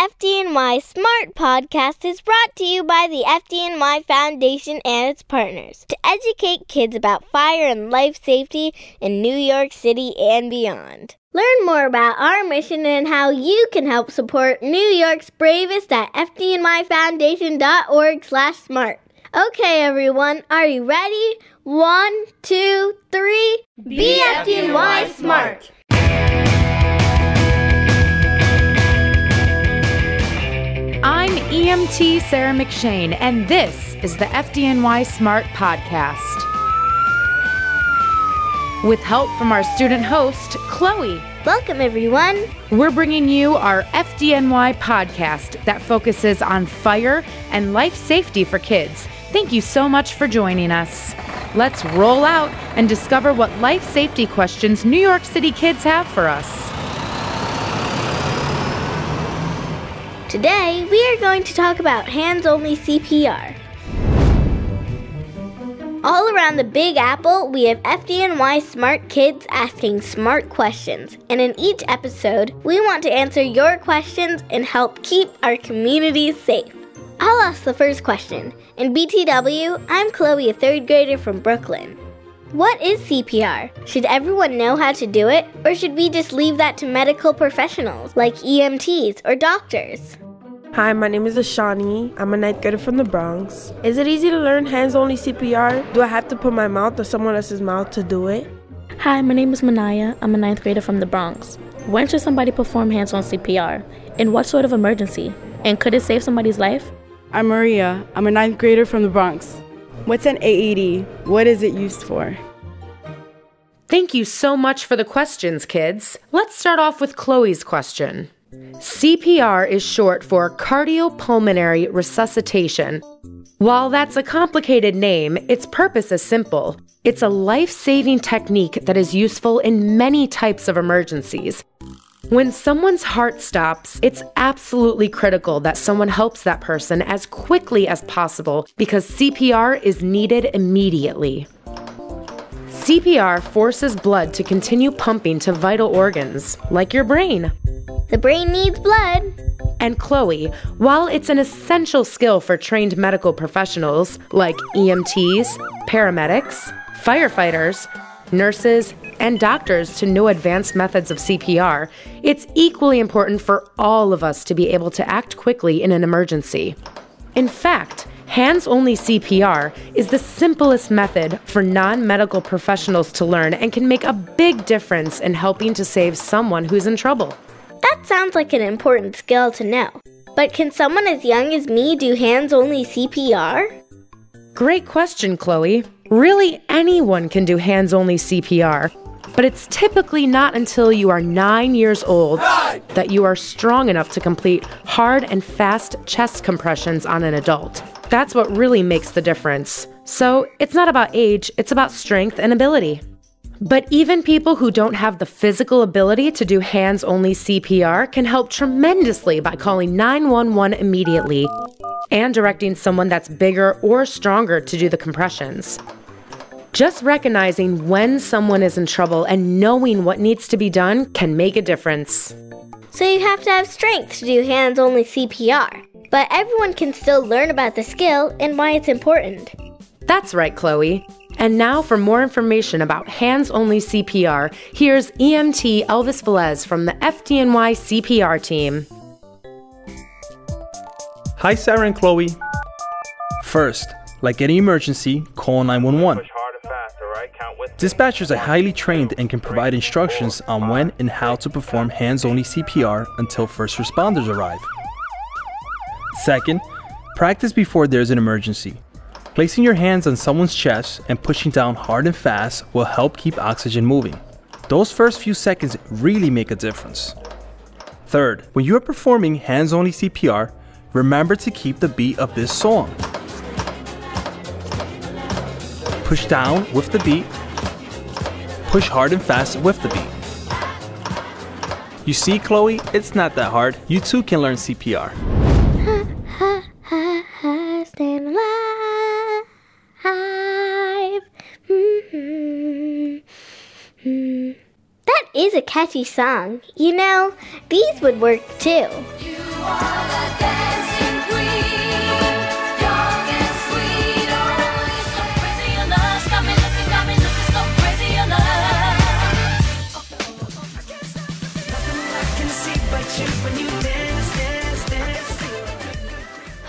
FDNY Smart Podcast is brought to you by the FDNY Foundation and its partners to educate kids about fire and life safety in New York City and beyond. Learn more about our mission and how you can help support New York's bravest at fdnyfoundation.org/smart. Okay, everyone, are you ready? One, two, three. Be FDNY smart. EMT Sarah McShane, and this is the FDNY Smart Podcast. With help from our student host, Chloe, Welcome, everyone. we're bringing you our FDNY podcast that focuses on fire and life safety for kids. Thank you so much for joining us. Let's roll out and discover what life safety questions New York City kids have for us. Today, we are going to talk about hands only CPR. All around the Big Apple, we have FDNY smart kids asking smart questions. And in each episode, we want to answer your questions and help keep our communities safe. I'll ask the first question. In BTW, I'm Chloe, a third grader from Brooklyn. What is CPR? Should everyone know how to do it? Or should we just leave that to medical professionals like EMTs or doctors? Hi, my name is Ashani. I'm a ninth grader from the Bronx. Is it easy to learn hands only CPR? Do I have to put my mouth or someone else's mouth to do it? Hi, my name is Manaya. I'm a ninth grader from the Bronx. When should somebody perform hands on CPR? In what sort of emergency? And could it save somebody's life? I'm Maria. I'm a ninth grader from the Bronx. What's an AED? What is it used for? Thank you so much for the questions, kids. Let's start off with Chloe's question. CPR is short for cardiopulmonary resuscitation. While that's a complicated name, its purpose is simple. It's a life saving technique that is useful in many types of emergencies. When someone's heart stops, it's absolutely critical that someone helps that person as quickly as possible because CPR is needed immediately. CPR forces blood to continue pumping to vital organs, like your brain. The brain needs blood. And Chloe, while it's an essential skill for trained medical professionals like EMTs, paramedics, firefighters, nurses, and doctors to know advanced methods of CPR, it's equally important for all of us to be able to act quickly in an emergency. In fact, hands only CPR is the simplest method for non medical professionals to learn and can make a big difference in helping to save someone who's in trouble. That sounds like an important skill to know. But can someone as young as me do hands only CPR? Great question, Chloe. Really, anyone can do hands only CPR, but it's typically not until you are nine years old that you are strong enough to complete hard and fast chest compressions on an adult. That's what really makes the difference. So it's not about age, it's about strength and ability. But even people who don't have the physical ability to do hands only CPR can help tremendously by calling 911 immediately and directing someone that's bigger or stronger to do the compressions. Just recognizing when someone is in trouble and knowing what needs to be done can make a difference. So you have to have strength to do hands only CPR. But everyone can still learn about the skill and why it's important. That's right, Chloe. And now, for more information about hands only CPR, here's EMT Elvis Velez from the FDNY CPR team. Hi, Sarah and Chloe. First, like any emergency, call 911. Dispatchers are highly trained and can provide instructions on when and how to perform hands only CPR until first responders arrive. Second, practice before there's an emergency. Placing your hands on someone's chest and pushing down hard and fast will help keep oxygen moving. Those first few seconds really make a difference. Third, when you are performing hands only CPR, remember to keep the beat of this song. Push down with the beat, push hard and fast with the beat. You see, Chloe, it's not that hard. You too can learn CPR. Ha ha ha, stayin' alive. Mhm. Hmm. That is a catchy song. You know, these would work too.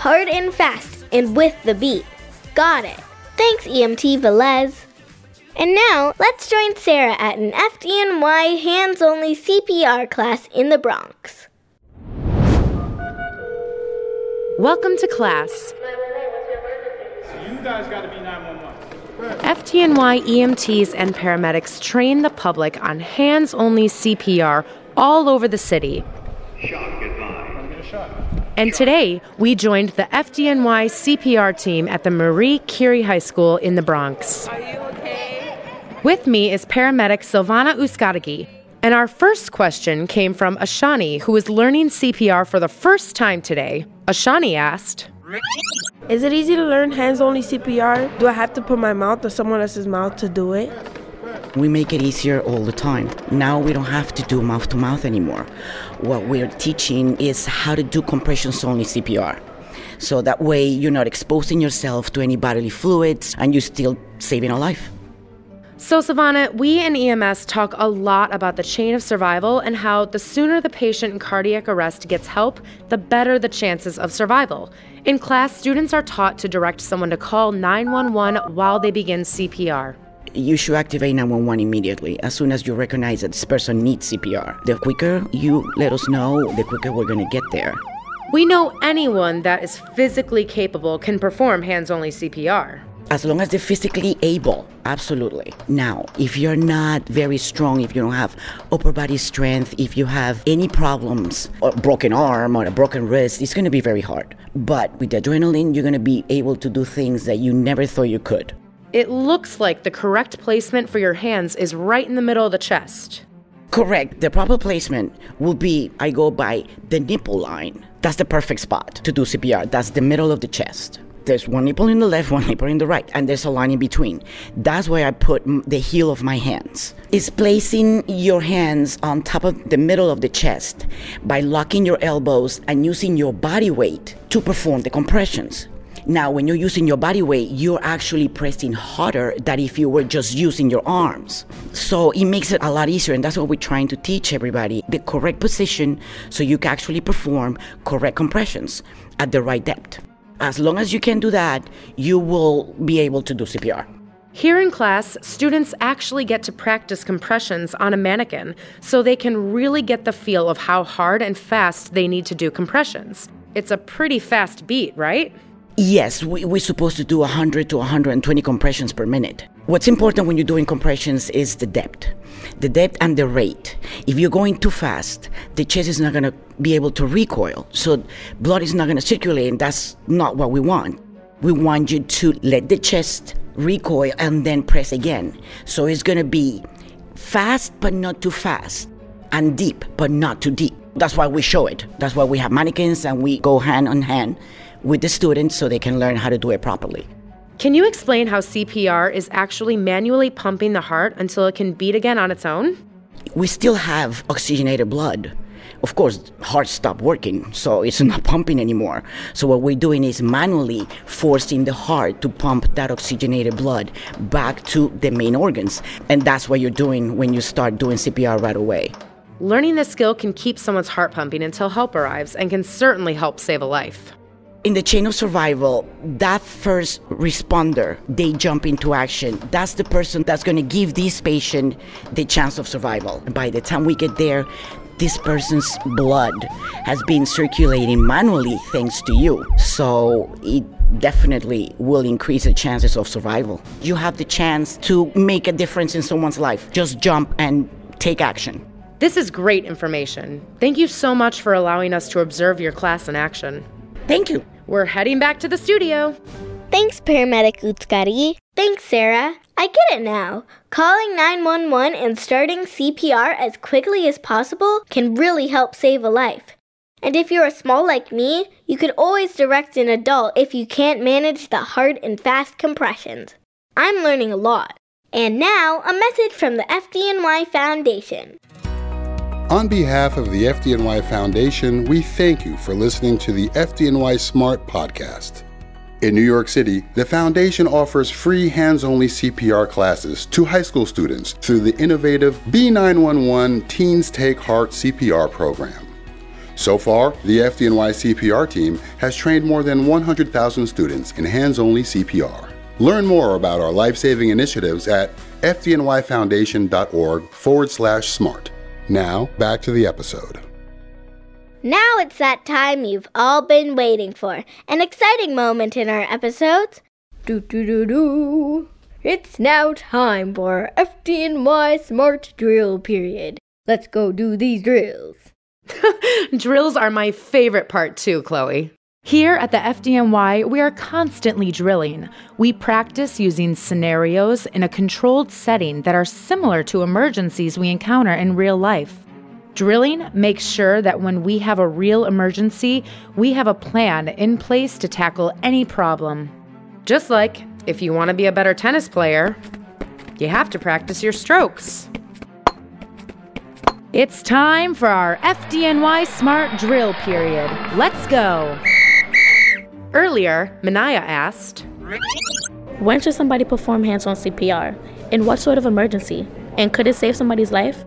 Hard and fast and with the beat. Got it. Thanks, EMT Velez. And now, let's join Sarah at an FDNY hands only CPR class in the Bronx. Welcome to class. You guys got to be 911. FDNY EMTs and paramedics train the public on hands only CPR all over the city. And today, we joined the FDNY CPR team at the Marie Curie High School in the Bronx. Are you okay? With me is paramedic Silvana Uskadagi. And our first question came from Ashani, who is learning CPR for the first time today. Ashani asked, Is it easy to learn hands only CPR? Do I have to put my mouth or someone else's mouth to do it? We make it easier all the time. Now we don't have to do mouth to mouth anymore. What we're teaching is how to do compressions only CPR. So that way you're not exposing yourself to any bodily fluids and you're still saving a life. So, Savannah, we in EMS talk a lot about the chain of survival and how the sooner the patient in cardiac arrest gets help, the better the chances of survival. In class, students are taught to direct someone to call 911 while they begin CPR. You should activate 911 immediately as soon as you recognize that this person needs CPR. The quicker you let us know, the quicker we're going to get there. We know anyone that is physically capable can perform hands only CPR. As long as they're physically able, absolutely. Now, if you're not very strong, if you don't have upper body strength, if you have any problems, a broken arm or a broken wrist, it's going to be very hard. But with adrenaline, you're going to be able to do things that you never thought you could. It looks like the correct placement for your hands is right in the middle of the chest. Correct. The proper placement will be I go by the nipple line. That's the perfect spot to do CPR. That's the middle of the chest. There's one nipple in the left, one nipple in the right, and there's a line in between. That's where I put the heel of my hands. It's placing your hands on top of the middle of the chest by locking your elbows and using your body weight to perform the compressions. Now, when you're using your body weight, you're actually pressing harder than if you were just using your arms. So it makes it a lot easier, and that's what we're trying to teach everybody the correct position so you can actually perform correct compressions at the right depth. As long as you can do that, you will be able to do CPR. Here in class, students actually get to practice compressions on a mannequin so they can really get the feel of how hard and fast they need to do compressions. It's a pretty fast beat, right? Yes, we, we're supposed to do 100 to 120 compressions per minute. What's important when you're doing compressions is the depth. The depth and the rate. If you're going too fast, the chest is not going to be able to recoil. So blood is not going to circulate, and that's not what we want. We want you to let the chest recoil and then press again. So it's going to be fast, but not too fast, and deep, but not too deep. That's why we show it. That's why we have mannequins and we go hand on hand with the students so they can learn how to do it properly. Can you explain how CPR is actually manually pumping the heart until it can beat again on its own? We still have oxygenated blood. Of course, heart stopped working, so it's not pumping anymore. So what we're doing is manually forcing the heart to pump that oxygenated blood back to the main organs. And that's what you're doing when you start doing CPR right away. Learning this skill can keep someone's heart pumping until help arrives and can certainly help save a life. in the chain of survival, that first responder, they jump into action. That's the person that's going to give this patient the chance of survival. And by the time we get there, this person's blood has been circulating manually thanks to you. So it definitely will increase the chances of survival. You have the chance to make a difference in someone's life. Just jump and take action. This is great information. Thank you so much for allowing us to observe your class in action. Thank you. We're heading back to the studio. Thanks, Paramedic Utskari. Thanks, Sarah. I get it now. Calling 911 and starting CPR as quickly as possible can really help save a life. And if you're small like me, you could always direct an adult if you can't manage the hard and fast compressions. I'm learning a lot. And now, a message from the FDNY Foundation. On behalf of the FDNY Foundation, we thank you for listening to the FDNY Smart Podcast. In New York City, the foundation offers free hands only CPR classes to high school students through the innovative Be 911 Teens Take Heart CPR program. So far, the FDNY CPR team has trained more than 100,000 students in hands only CPR. Learn more about our life saving initiatives at fdnyfoundation.org forward slash smart. Now, back to the episode. Now it's that time you've all been waiting for. An exciting moment in our episodes. Do do do do. It's now time for FDNY Smart Drill period. Let's go do these drills. Drills are my favorite part too, Chloe. Here at the FDNY, we are constantly drilling. We practice using scenarios in a controlled setting that are similar to emergencies we encounter in real life. Drilling makes sure that when we have a real emergency, we have a plan in place to tackle any problem. Just like if you want to be a better tennis player, you have to practice your strokes. It's time for our FDNY Smart Drill period. Let's go. Earlier, Manaya asked, When should somebody perform hands on CPR? In what sort of emergency? And could it save somebody's life?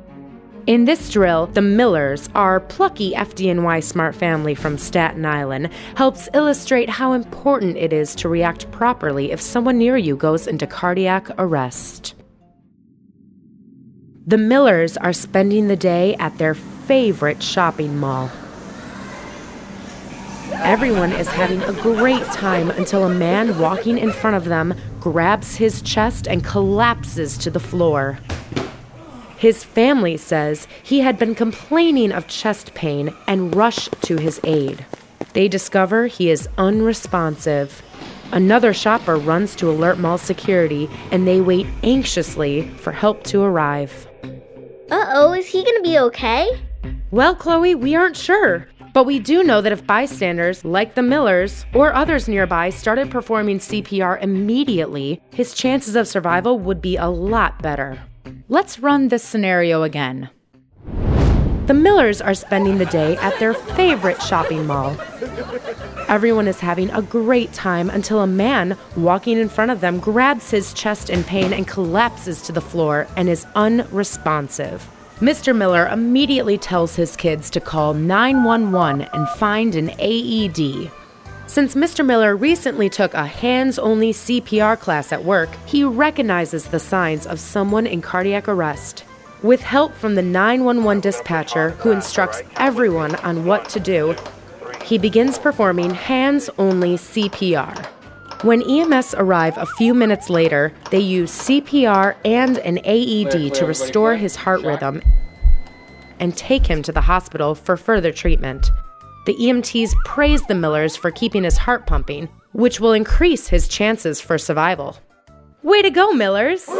In this drill, the Millers, our plucky FDNY smart family from Staten Island, helps illustrate how important it is to react properly if someone near you goes into cardiac arrest. The Millers are spending the day at their favorite shopping mall. Everyone is having a great time until a man walking in front of them grabs his chest and collapses to the floor. His family says he had been complaining of chest pain and rush to his aid. They discover he is unresponsive. Another shopper runs to alert mall security and they wait anxiously for help to arrive. Uh oh, is he gonna be okay? Well, Chloe, we aren't sure. But we do know that if bystanders, like the Millers or others nearby, started performing CPR immediately, his chances of survival would be a lot better. Let's run this scenario again. The Millers are spending the day at their favorite shopping mall. Everyone is having a great time until a man walking in front of them grabs his chest in pain and collapses to the floor and is unresponsive. Mr. Miller immediately tells his kids to call 911 and find an AED. Since Mr. Miller recently took a hands only CPR class at work, he recognizes the signs of someone in cardiac arrest. With help from the 911 dispatcher, who instructs everyone on what to do, he begins performing hands only CPR. When EMS arrive a few minutes later, they use CPR and an AED to restore his heart rhythm and take him to the hospital for further treatment. The EMTs praise the Millers for keeping his heart pumping, which will increase his chances for survival. Way to go, Millers! Those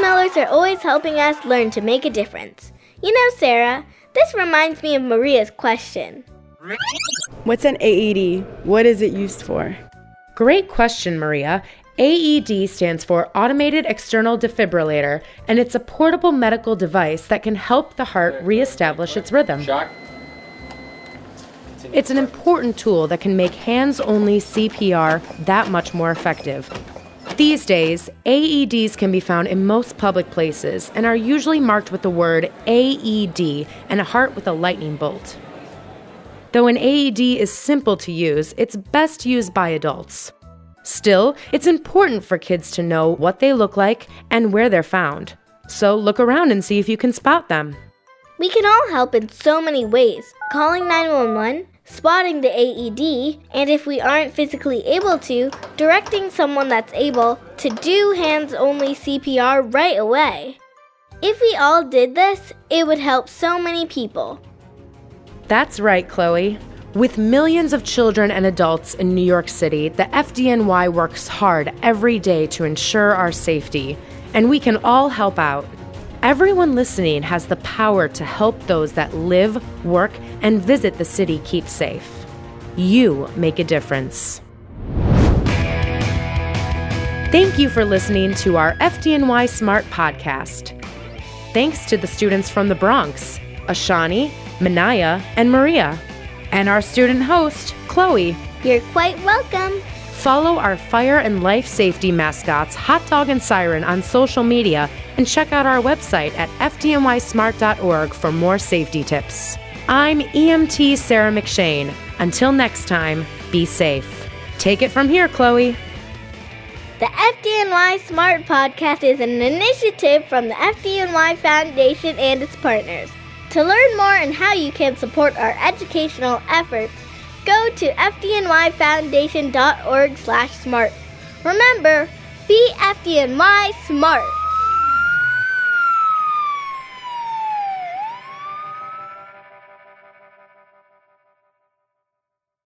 Millers are always helping us learn to make a difference. You know, Sarah, this reminds me of Maria's question. What's an AED? What is it used for? Great question, Maria. AED stands for Automated External Defibrillator, and it's a portable medical device that can help the heart reestablish its rhythm. It's an important tool that can make hands only CPR that much more effective. These days, AEDs can be found in most public places and are usually marked with the word AED and a heart with a lightning bolt. Though an AED is simple to use, it's best used by adults. Still, it's important for kids to know what they look like and where they're found. So look around and see if you can spot them. We can all help in so many ways calling 911, spotting the AED, and if we aren't physically able to, directing someone that's able to do hands only CPR right away. If we all did this, it would help so many people. That's right, Chloe. With millions of children and adults in New York City, the FDNY works hard every day to ensure our safety, and we can all help out. Everyone listening has the power to help those that live, work, and visit the city keep safe. You make a difference. Thank you for listening to our FDNY Smart Podcast. thanks to the students from the Bronx Ashani, Manaya, and Maria. And our student host, Chloe. You're quite welcome. Follow our fire and life safety mascots, Hot Dog and Siren, on social media and check out our website at fdnysmart.org for more safety tips. I'm EMT Sarah McShane. Until next time, be safe. Take it from here, Chloe. The FDNY Smart Podcast is an initiative from the FDNY Foundation and its partners. To learn more and how you can support our educational efforts, go to fdnyfoundation.org slash smart. Remember, be FDNY smart.